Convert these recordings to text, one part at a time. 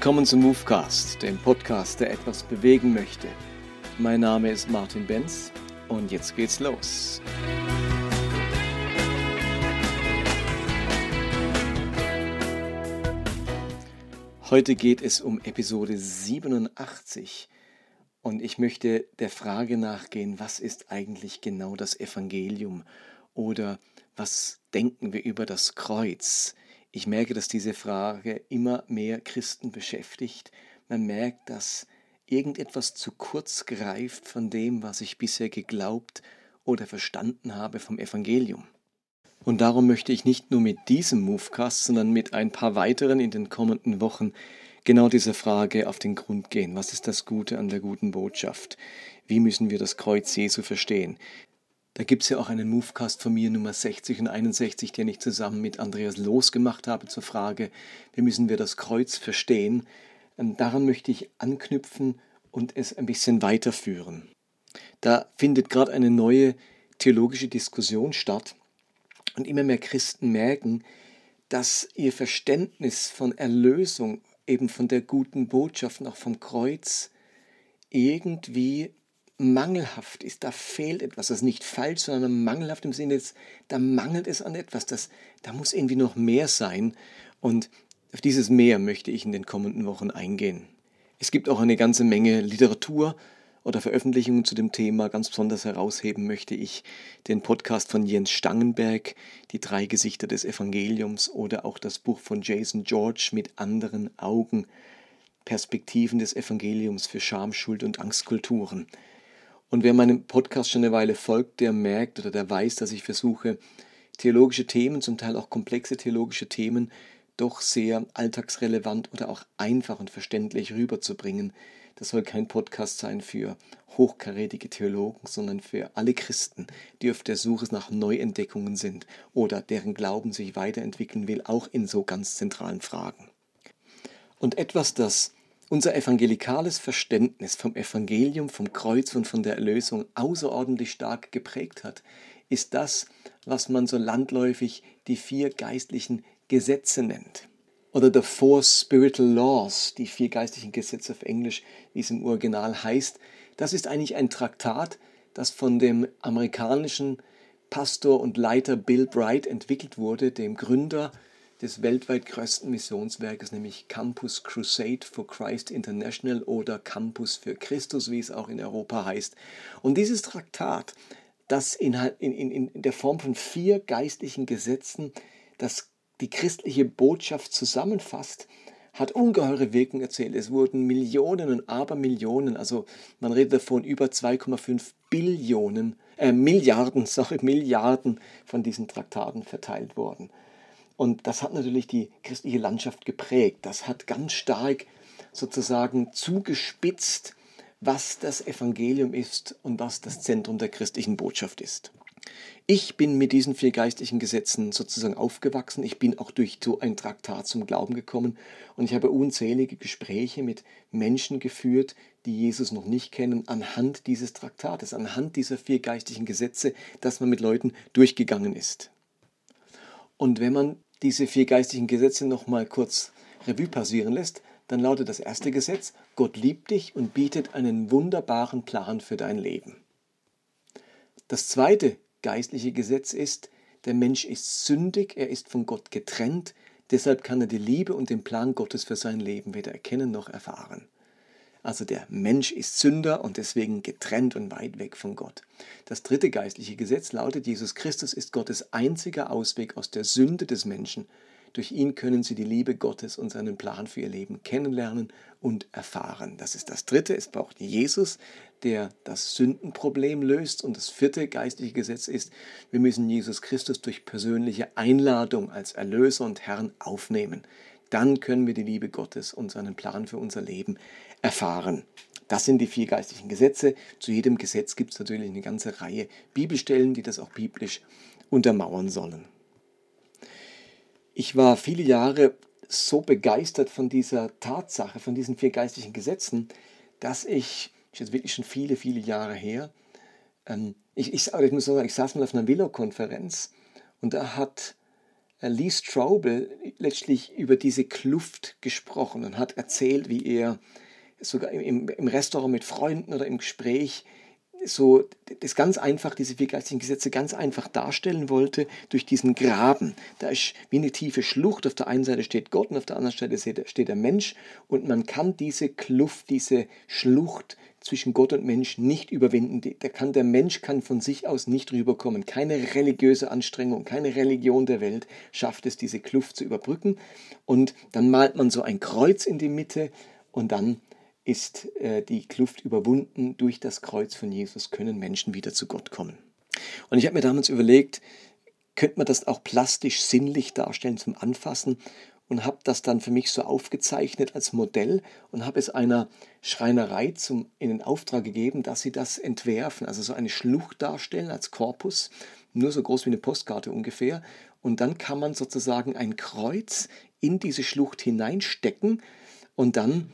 Willkommen zum Movecast, dem Podcast, der etwas bewegen möchte. Mein Name ist Martin Benz und jetzt geht's los. Heute geht es um Episode 87 und ich möchte der Frage nachgehen, was ist eigentlich genau das Evangelium oder was denken wir über das Kreuz? Ich merke, dass diese Frage immer mehr Christen beschäftigt. Man merkt, dass irgendetwas zu kurz greift von dem, was ich bisher geglaubt oder verstanden habe vom Evangelium. Und darum möchte ich nicht nur mit diesem Movecast, sondern mit ein paar weiteren in den kommenden Wochen genau dieser Frage auf den Grund gehen. Was ist das Gute an der guten Botschaft? Wie müssen wir das Kreuz Jesu verstehen? Da gibt es ja auch einen Movecast von mir, Nummer 60 und 61, den ich zusammen mit Andreas Los gemacht habe zur Frage, wie müssen wir das Kreuz verstehen. Ähm, daran möchte ich anknüpfen und es ein bisschen weiterführen. Da findet gerade eine neue theologische Diskussion statt und immer mehr Christen merken, dass ihr Verständnis von Erlösung, eben von der guten Botschaft, auch vom Kreuz, irgendwie mangelhaft ist, da fehlt etwas, das ist nicht falsch, sondern mangelhaft im Sinne, da mangelt es an etwas, das, da muss irgendwie noch mehr sein und auf dieses Mehr möchte ich in den kommenden Wochen eingehen. Es gibt auch eine ganze Menge Literatur oder Veröffentlichungen zu dem Thema. Ganz besonders herausheben möchte ich den Podcast von Jens Stangenberg, Die drei Gesichter des Evangeliums oder auch das Buch von Jason George mit anderen Augen, Perspektiven des Evangeliums für Scham, Schuld und Angstkulturen. Und wer meinem Podcast schon eine Weile folgt, der merkt oder der weiß, dass ich versuche, theologische Themen, zum Teil auch komplexe theologische Themen, doch sehr alltagsrelevant oder auch einfach und verständlich rüberzubringen. Das soll kein Podcast sein für hochkarätige Theologen, sondern für alle Christen, die auf der Suche nach Neuentdeckungen sind oder deren Glauben sich weiterentwickeln will, auch in so ganz zentralen Fragen. Und etwas, das unser evangelikales Verständnis vom Evangelium, vom Kreuz und von der Erlösung außerordentlich stark geprägt hat, ist das, was man so landläufig die vier geistlichen Gesetze nennt. Oder the Four Spiritual Laws, die vier geistlichen Gesetze auf Englisch, wie es im Original heißt. Das ist eigentlich ein Traktat, das von dem amerikanischen Pastor und Leiter Bill Bright entwickelt wurde, dem Gründer des weltweit größten Missionswerkes, nämlich Campus Crusade for Christ International oder Campus für Christus, wie es auch in Europa heißt. Und dieses Traktat, das in, in, in der Form von vier geistlichen Gesetzen das die christliche Botschaft zusammenfasst, hat ungeheure Wirkung erzählt. Es wurden Millionen und Abermillionen, also man redet davon über 2,5 Billionen, äh, Milliarden, sorry, Milliarden von diesen Traktaten verteilt worden. Und das hat natürlich die christliche Landschaft geprägt. Das hat ganz stark sozusagen zugespitzt, was das Evangelium ist und was das Zentrum der christlichen Botschaft ist. Ich bin mit diesen vier geistlichen Gesetzen sozusagen aufgewachsen. Ich bin auch durch so ein Traktat zum Glauben gekommen und ich habe unzählige Gespräche mit Menschen geführt, die Jesus noch nicht kennen, anhand dieses Traktates, anhand dieser vier geistlichen Gesetze, dass man mit Leuten durchgegangen ist. Und wenn man diese vier geistlichen Gesetze nochmal kurz Revue passieren lässt, dann lautet das erste Gesetz, Gott liebt dich und bietet einen wunderbaren Plan für dein Leben. Das zweite geistliche Gesetz ist, der Mensch ist sündig, er ist von Gott getrennt, deshalb kann er die Liebe und den Plan Gottes für sein Leben weder erkennen noch erfahren. Also der Mensch ist Sünder und deswegen getrennt und weit weg von Gott. Das dritte geistliche Gesetz lautet, Jesus Christus ist Gottes einziger Ausweg aus der Sünde des Menschen. Durch ihn können sie die Liebe Gottes und seinen Plan für ihr Leben kennenlernen und erfahren. Das ist das dritte. Es braucht Jesus, der das Sündenproblem löst. Und das vierte geistliche Gesetz ist, wir müssen Jesus Christus durch persönliche Einladung als Erlöser und Herrn aufnehmen. Dann können wir die Liebe Gottes und seinen Plan für unser Leben erfahren. Das sind die vier geistlichen Gesetze. Zu jedem Gesetz gibt es natürlich eine ganze Reihe Bibelstellen, die das auch biblisch untermauern sollen. Ich war viele Jahre so begeistert von dieser Tatsache, von diesen vier geistlichen Gesetzen, dass ich, das ist jetzt wirklich schon viele, viele Jahre her, ähm, ich, ich, ich muss sagen, ich saß mal auf einer Willow-Konferenz und da hat Lee Strobel letztlich über diese Kluft gesprochen und hat erzählt, wie er sogar im, im Restaurant mit Freunden oder im Gespräch so das ganz einfach, diese vier geistigen Gesetze ganz einfach darstellen wollte durch diesen Graben. Da ist wie eine tiefe Schlucht. Auf der einen Seite steht Gott und auf der anderen Seite steht der Mensch. Und man kann diese Kluft, diese Schlucht zwischen Gott und Mensch nicht überwinden. Der, kann, der Mensch kann von sich aus nicht rüberkommen. Keine religiöse Anstrengung, keine Religion der Welt schafft es, diese Kluft zu überbrücken. Und dann malt man so ein Kreuz in die Mitte und dann ist äh, die Kluft überwunden. Durch das Kreuz von Jesus können Menschen wieder zu Gott kommen. Und ich habe mir damals überlegt, könnte man das auch plastisch sinnlich darstellen zum Anfassen und habe das dann für mich so aufgezeichnet als Modell und habe es einer Schreinerei zum, in den Auftrag gegeben, dass sie das entwerfen, also so eine Schlucht darstellen als Korpus, nur so groß wie eine Postkarte ungefähr. Und dann kann man sozusagen ein Kreuz in diese Schlucht hineinstecken und dann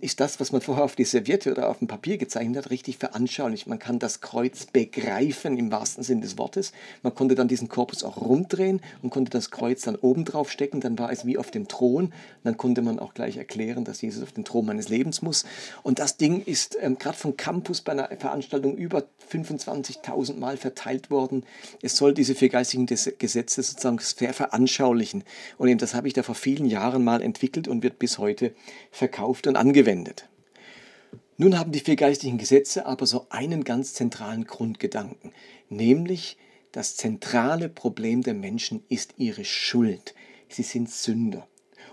ist das, was man vorher auf die Serviette oder auf dem Papier gezeichnet hat, richtig veranschaulich. Man kann das Kreuz begreifen im wahrsten Sinn des Wortes. Man konnte dann diesen Korpus auch rumdrehen und konnte das Kreuz dann oben drauf stecken. Dann war es wie auf dem Thron. Dann konnte man auch gleich erklären, dass Jesus auf den Thron meines Lebens muss. Und das Ding ist ähm, gerade vom Campus bei einer Veranstaltung über 25.000 Mal verteilt worden. Es soll diese vier geistigen Gesetze sozusagen sehr veranschaulichen. Und eben das habe ich da vor vielen Jahren mal entwickelt und wird bis heute verkauft und angewendet. Nun haben die vier geistlichen Gesetze aber so einen ganz zentralen Grundgedanken, nämlich das zentrale Problem der Menschen ist ihre Schuld. Sie sind Sünder.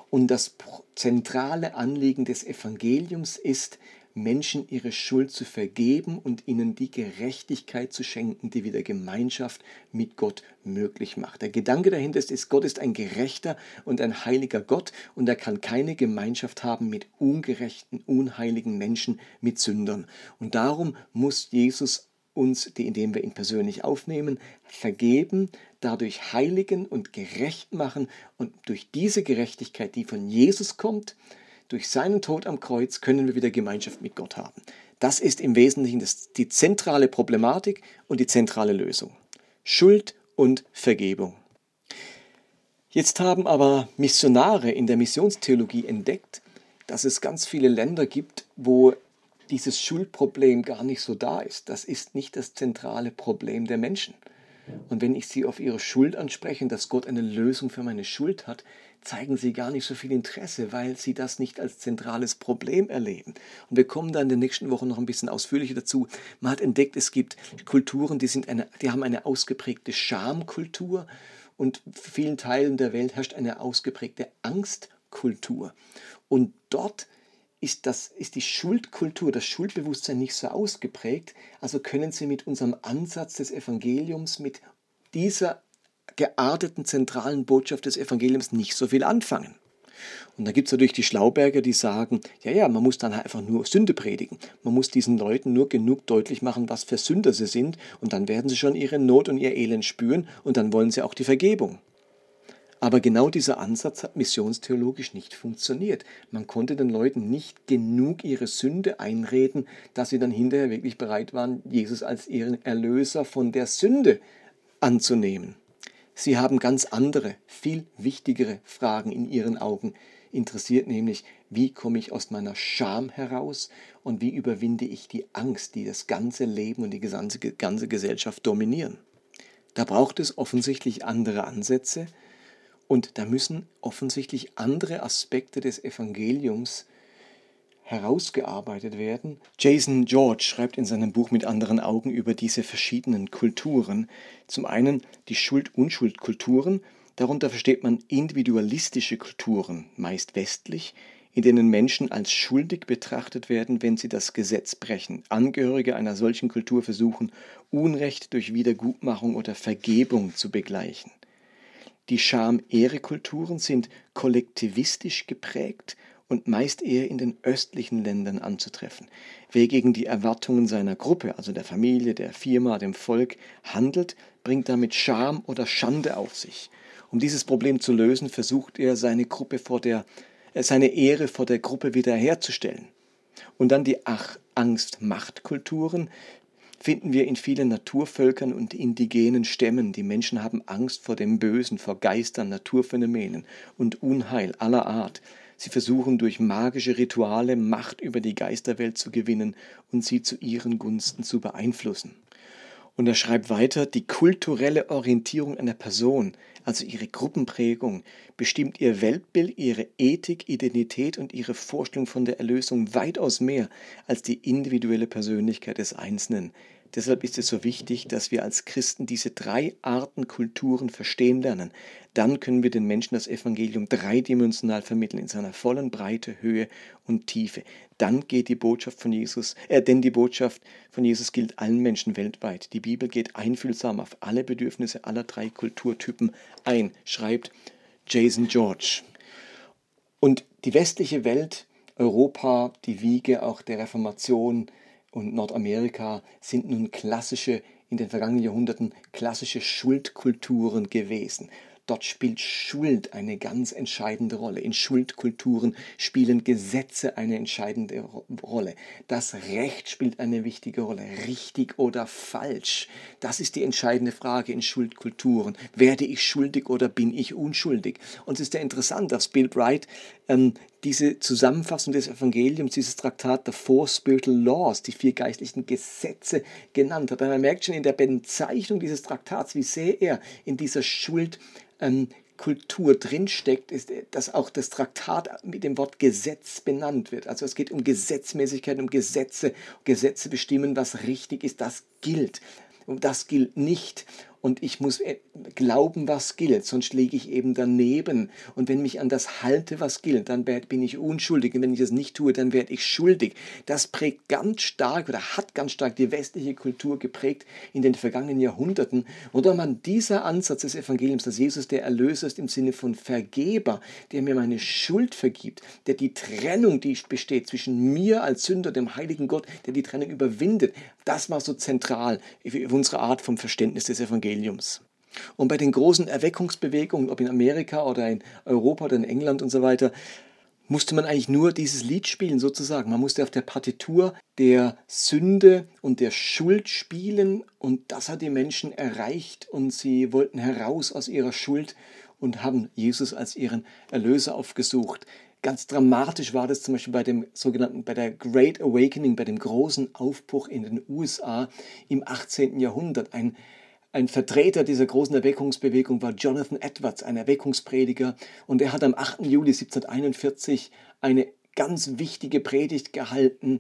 Und das zentrale Anliegen des Evangeliums ist, Menschen ihre Schuld zu vergeben und ihnen die Gerechtigkeit zu schenken, die wieder Gemeinschaft mit Gott möglich macht. Der Gedanke dahinter ist, ist, Gott ist ein gerechter und ein heiliger Gott und er kann keine Gemeinschaft haben mit ungerechten, unheiligen Menschen, mit Sündern. Und darum muss Jesus uns, indem wir ihn persönlich aufnehmen, vergeben, dadurch heiligen und gerecht machen und durch diese Gerechtigkeit, die von Jesus kommt, durch seinen Tod am Kreuz können wir wieder Gemeinschaft mit Gott haben. Das ist im Wesentlichen das, die zentrale Problematik und die zentrale Lösung. Schuld und Vergebung. Jetzt haben aber Missionare in der Missionstheologie entdeckt, dass es ganz viele Länder gibt, wo dieses Schuldproblem gar nicht so da ist. Das ist nicht das zentrale Problem der Menschen. Und wenn ich sie auf ihre Schuld anspreche, dass Gott eine Lösung für meine Schuld hat, zeigen sie gar nicht so viel Interesse, weil sie das nicht als zentrales Problem erleben. Und wir kommen da in den nächsten Wochen noch ein bisschen ausführlicher dazu. Man hat entdeckt, es gibt Kulturen, die, sind eine, die haben eine ausgeprägte Schamkultur und in vielen Teilen der Welt herrscht eine ausgeprägte Angstkultur. Und dort ist, das, ist die Schuldkultur, das Schuldbewusstsein nicht so ausgeprägt. Also können Sie mit unserem Ansatz des Evangeliums, mit dieser gearteten zentralen Botschaft des Evangeliums nicht so viel anfangen. Und da gibt es natürlich die Schlauberger, die sagen, ja, ja, man muss dann einfach nur Sünde predigen. Man muss diesen Leuten nur genug deutlich machen, was für Sünder sie sind, und dann werden sie schon ihre Not und ihr Elend spüren, und dann wollen sie auch die Vergebung. Aber genau dieser Ansatz hat missionstheologisch nicht funktioniert. Man konnte den Leuten nicht genug ihre Sünde einreden, dass sie dann hinterher wirklich bereit waren, Jesus als ihren Erlöser von der Sünde anzunehmen. Sie haben ganz andere, viel wichtigere Fragen in ihren Augen interessiert, nämlich wie komme ich aus meiner Scham heraus und wie überwinde ich die Angst, die das ganze Leben und die ganze, ganze Gesellschaft dominieren. Da braucht es offensichtlich andere Ansätze, und da müssen offensichtlich andere Aspekte des Evangeliums herausgearbeitet werden. Jason George schreibt in seinem Buch mit anderen Augen über diese verschiedenen Kulturen. Zum einen die Schuld-Unschuld-Kulturen. Darunter versteht man individualistische Kulturen, meist westlich, in denen Menschen als schuldig betrachtet werden, wenn sie das Gesetz brechen. Angehörige einer solchen Kultur versuchen, Unrecht durch Wiedergutmachung oder Vergebung zu begleichen. Die Scham-Ehre-Kulturen sind kollektivistisch geprägt und meist eher in den östlichen Ländern anzutreffen. Wer gegen die Erwartungen seiner Gruppe, also der Familie, der Firma, dem Volk, handelt, bringt damit Scham oder Schande auf sich. Um dieses Problem zu lösen, versucht er, seine Gruppe vor der, äh, seine Ehre vor der Gruppe wiederherzustellen. Und dann die Angst-Macht-Kulturen finden wir in vielen Naturvölkern und indigenen Stämmen. Die Menschen haben Angst vor dem Bösen, vor Geistern, Naturphänomenen und Unheil aller Art. Sie versuchen durch magische Rituale Macht über die Geisterwelt zu gewinnen und sie zu ihren Gunsten zu beeinflussen. Und er schreibt weiter, die kulturelle Orientierung einer Person, also ihre Gruppenprägung, bestimmt ihr Weltbild, ihre Ethik, Identität und ihre Vorstellung von der Erlösung weitaus mehr als die individuelle Persönlichkeit des Einzelnen. Deshalb ist es so wichtig, dass wir als Christen diese drei Arten Kulturen verstehen lernen. Dann können wir den Menschen das Evangelium dreidimensional vermitteln, in seiner vollen Breite, Höhe und Tiefe. Dann geht die Botschaft von Jesus, äh, denn die Botschaft von Jesus gilt allen Menschen weltweit. Die Bibel geht einfühlsam auf alle Bedürfnisse aller drei Kulturtypen ein, schreibt Jason George. Und die westliche Welt, Europa, die Wiege auch der Reformation, und Nordamerika sind nun klassische, in den vergangenen Jahrhunderten klassische Schuldkulturen gewesen. Dort spielt Schuld eine ganz entscheidende Rolle. In Schuldkulturen spielen Gesetze eine entscheidende Rolle. Das Recht spielt eine wichtige Rolle. Richtig oder falsch? Das ist die entscheidende Frage in Schuldkulturen. Werde ich schuldig oder bin ich unschuldig? Und es ist ja interessant, dass Bill Bright ähm, diese Zusammenfassung des Evangeliums, dieses Traktat der Four Spiritual Laws, die vier geistlichen Gesetze genannt hat. Und man merkt schon in der Bezeichnung dieses Traktats, wie sehr er in dieser Schuld ähm, drinsteckt, ist, dass auch das Traktat mit dem Wort Gesetz benannt wird. Also es geht um Gesetzmäßigkeit, um Gesetze. Gesetze bestimmen, was richtig ist. Das gilt. Und das gilt nicht und ich muss äh, glauben, was gilt, sonst liege ich eben daneben. Und wenn mich an das halte, was gilt, dann bin ich unschuldig. Und wenn ich das nicht tue, dann werde ich schuldig. Das prägt ganz stark oder hat ganz stark die westliche Kultur geprägt in den vergangenen Jahrhunderten. Oder man dieser Ansatz des Evangeliums, dass Jesus der Erlöser ist im Sinne von Vergeber, der mir meine Schuld vergibt, der die Trennung, die besteht zwischen mir als Sünder, dem heiligen Gott, der die Trennung überwindet, das war so zentral für unsere Art vom Verständnis des Evangeliums. Und bei den großen Erweckungsbewegungen, ob in Amerika oder in Europa oder in England und so weiter, musste man eigentlich nur dieses Lied spielen sozusagen. Man musste auf der Partitur der Sünde und der Schuld spielen und das hat die Menschen erreicht und sie wollten heraus aus ihrer Schuld und haben Jesus als ihren Erlöser aufgesucht. Ganz dramatisch war das zum Beispiel bei dem sogenannten, bei der Great Awakening, bei dem großen Aufbruch in den USA im 18. Jahrhundert. Ein, ein Vertreter dieser großen Erweckungsbewegung war Jonathan Edwards, ein Erweckungsprediger, und er hat am 8. Juli 1741 eine ganz wichtige Predigt gehalten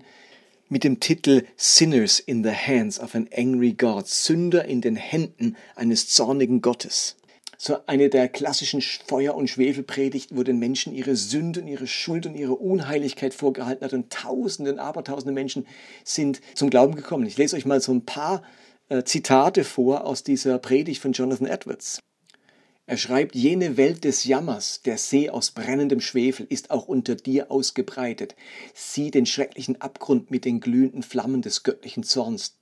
mit dem Titel Sinners in the Hands of an Angry God, Sünder in den Händen eines zornigen Gottes so eine der klassischen Feuer- und Schwefelpredigten, wo den Menschen ihre Sünden, ihre Schuld und ihre Unheiligkeit vorgehalten hat. Und Tausende, Abertausende Menschen sind zum Glauben gekommen. Ich lese euch mal so ein paar Zitate vor aus dieser Predigt von Jonathan Edwards. Er schreibt, jene Welt des Jammers, der See aus brennendem Schwefel, ist auch unter dir ausgebreitet. Sieh den schrecklichen Abgrund mit den glühenden Flammen des göttlichen Zorns,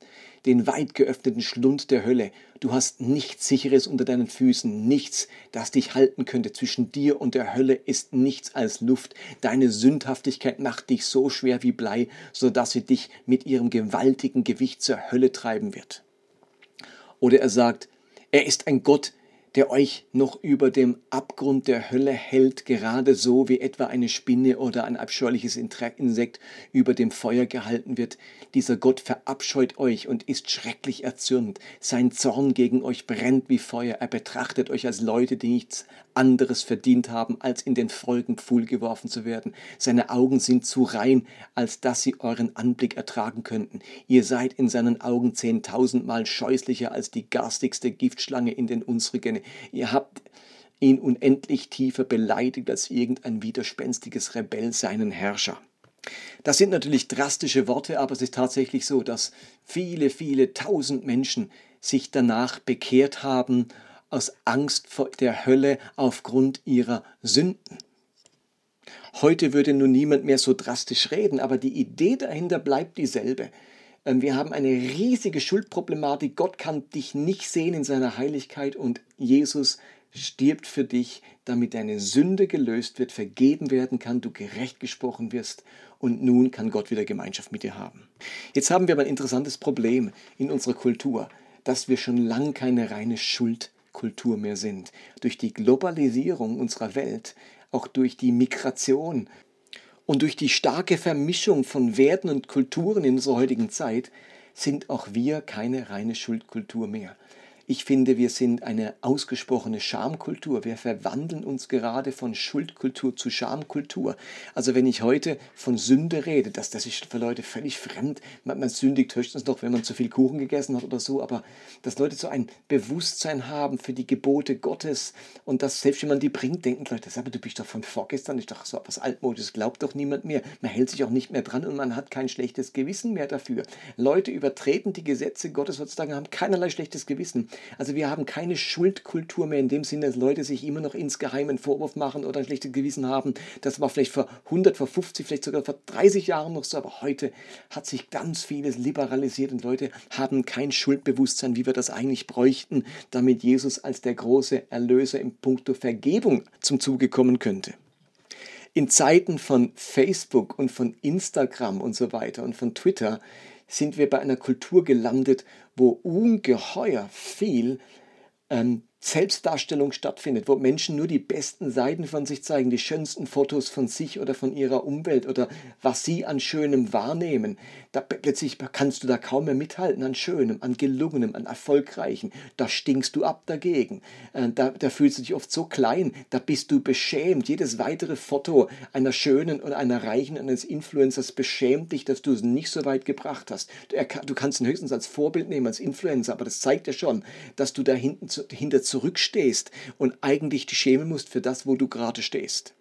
den weit geöffneten Schlund der Hölle. Du hast nichts Sicheres unter deinen Füßen, nichts, das dich halten könnte. Zwischen dir und der Hölle ist nichts als Luft. Deine Sündhaftigkeit macht dich so schwer wie Blei, so dass sie dich mit ihrem gewaltigen Gewicht zur Hölle treiben wird. Oder er sagt, er ist ein Gott, der euch noch über dem Abgrund der Hölle hält, gerade so wie etwa eine Spinne oder ein abscheuliches Insekt über dem Feuer gehalten wird. Dieser Gott verabscheut euch und ist schrecklich erzürnt. Sein Zorn gegen euch brennt wie Feuer. Er betrachtet euch als Leute, die nichts anderes verdient haben, als in den Folgenpfuhl geworfen zu werden. Seine Augen sind zu rein, als dass sie euren Anblick ertragen könnten. Ihr seid in seinen Augen zehntausendmal scheußlicher als die garstigste Giftschlange in den unsrigen. Ihr habt ihn unendlich tiefer beleidigt als irgendein widerspenstiges Rebell seinen Herrscher. Das sind natürlich drastische Worte, aber es ist tatsächlich so, dass viele, viele tausend Menschen sich danach bekehrt haben aus Angst vor der Hölle aufgrund ihrer Sünden. Heute würde nun niemand mehr so drastisch reden, aber die Idee dahinter bleibt dieselbe. Ähm, wir haben eine riesige Schuldproblematik. Gott kann dich nicht sehen in seiner Heiligkeit und Jesus stirbt für dich, damit deine Sünde gelöst wird, vergeben werden kann, du gerecht gesprochen wirst und nun kann Gott wieder Gemeinschaft mit dir haben. Jetzt haben wir aber ein interessantes Problem in unserer Kultur, dass wir schon lange keine reine Schuldkultur mehr sind. Durch die Globalisierung unserer Welt, auch durch die Migration und durch die starke Vermischung von Werten und Kulturen in unserer heutigen Zeit sind auch wir keine reine Schuldkultur mehr. Ich finde, wir sind eine ausgesprochene Schamkultur. Wir verwandeln uns gerade von Schuldkultur zu Schamkultur. Also wenn ich heute von Sünde rede, das, das ist für Leute völlig fremd. Man, man sündigt höchstens noch, wenn man zu viel Kuchen gegessen hat oder so. Aber dass Leute so ein Bewusstsein haben für die Gebote Gottes und dass selbst wenn man die bringt, denken Leute, aber du bist doch von vorgestern, ist doch so was Altmodisches, glaubt doch niemand mehr. Man hält sich auch nicht mehr dran und man hat kein schlechtes Gewissen mehr dafür. Leute übertreten die Gesetze Gottes heutzutage, haben keinerlei schlechtes Gewissen. Also wir haben keine Schuldkultur mehr in dem Sinne, dass Leute sich immer noch insgeheim einen Vorwurf machen oder ein schlechtes Gewissen haben. Das war vielleicht vor 100, vor 50, vielleicht sogar vor 30 Jahren noch so, aber heute hat sich ganz vieles liberalisiert und Leute haben kein Schuldbewusstsein, wie wir das eigentlich bräuchten, damit Jesus als der große Erlöser im Punkto Vergebung zum Zuge kommen könnte. In Zeiten von Facebook und von Instagram und so weiter und von Twitter sind wir bei einer Kultur gelandet, wo ungeheuer viel ähm, Selbstdarstellung stattfindet, wo Menschen nur die besten Seiten von sich zeigen, die schönsten Fotos von sich oder von ihrer Umwelt oder was sie an Schönem wahrnehmen. Da plötzlich kannst du da kaum mehr mithalten an Schönem, an Gelungenem, an Erfolgreichen. Da stinkst du ab dagegen. Äh, da, da fühlst du dich oft so klein, da bist du beschämt. Jedes weitere Foto einer schönen oder einer reichen, eines Influencers beschämt dich, dass du es nicht so weit gebracht hast. Du kannst ihn höchstens als Vorbild nehmen, als Influencer, aber das zeigt ja schon, dass du da hinten, hinter zurückstehst und eigentlich die schämen musst für das, wo du gerade stehst.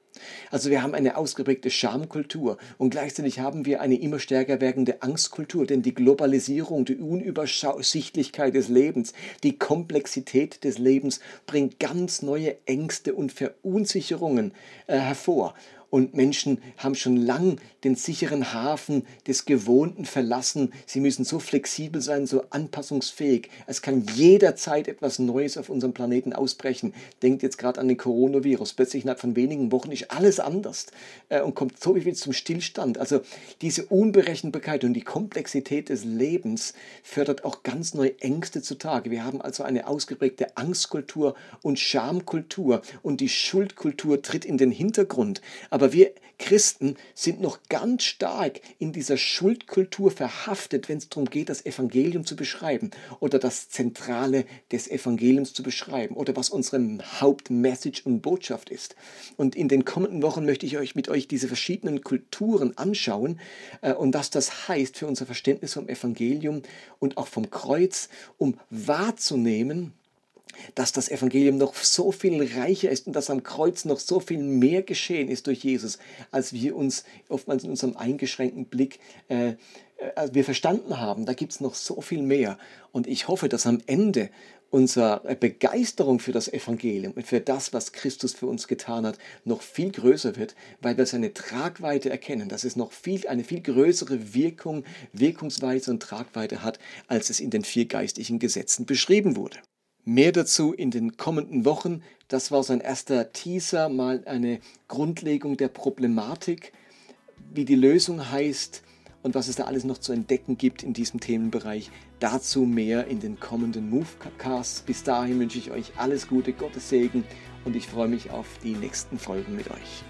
Also wir haben eine ausgeprägte Schamkultur und gleichzeitig haben wir eine immer stärker werdende Angstkultur, denn die Globalisierung, die Unübersichtlichkeit des Lebens, die Komplexität des Lebens bringt ganz neue Ängste und Verunsicherungen äh, hervor. Und Menschen haben schon lang den sicheren Hafen des Gewohnten verlassen. Sie müssen so flexibel sein, so anpassungsfähig. Es kann jederzeit etwas Neues auf unserem Planeten ausbrechen. Denkt jetzt gerade an den Coronavirus. Plötzlich innerhalb von wenigen Wochen ist alles anders äh, und kommt so viel zum Stillstand. Also diese Unberechenbarkeit und die Komplexität des Lebens fördert auch ganz neue Ängste zutage. Wir haben also eine ausgeprägte Angstkultur und Schamkultur und die Schuldkultur tritt in den Hintergrund. Aber aber wir Christen sind noch ganz stark in dieser Schuldkultur verhaftet, wenn es darum geht, das Evangelium zu beschreiben oder das Zentrale des Evangeliums zu beschreiben oder was unsere Hauptmessage und Botschaft ist. Und in den kommenden Wochen möchte ich euch mit euch diese verschiedenen Kulturen anschauen äh, und was das heißt für unser Verständnis vom Evangelium und auch vom Kreuz, um wahrzunehmen, dass das Evangelium noch so viel reicher ist und dass am Kreuz noch so viel mehr geschehen ist durch Jesus, als wir uns oftmals in unserem eingeschränkten Blick äh, äh wir verstanden haben. Da gibt es noch so viel mehr. Und ich hoffe, dass am Ende unsere Begeisterung für das Evangelium und für das, was Christus für uns getan hat, noch viel größer wird, weil wir seine Tragweite erkennen, dass es noch viel, eine viel größere Wirkung, Wirkungsweise und Tragweite hat, als es in den vier geistlichen Gesetzen beschrieben wurde. Mehr dazu in den kommenden Wochen. Das war sein erster Teaser, mal eine Grundlegung der Problematik, wie die Lösung heißt und was es da alles noch zu entdecken gibt in diesem Themenbereich. Dazu mehr in den kommenden Movecasts. Bis dahin wünsche ich euch alles Gute, Gottes Segen und ich freue mich auf die nächsten Folgen mit euch.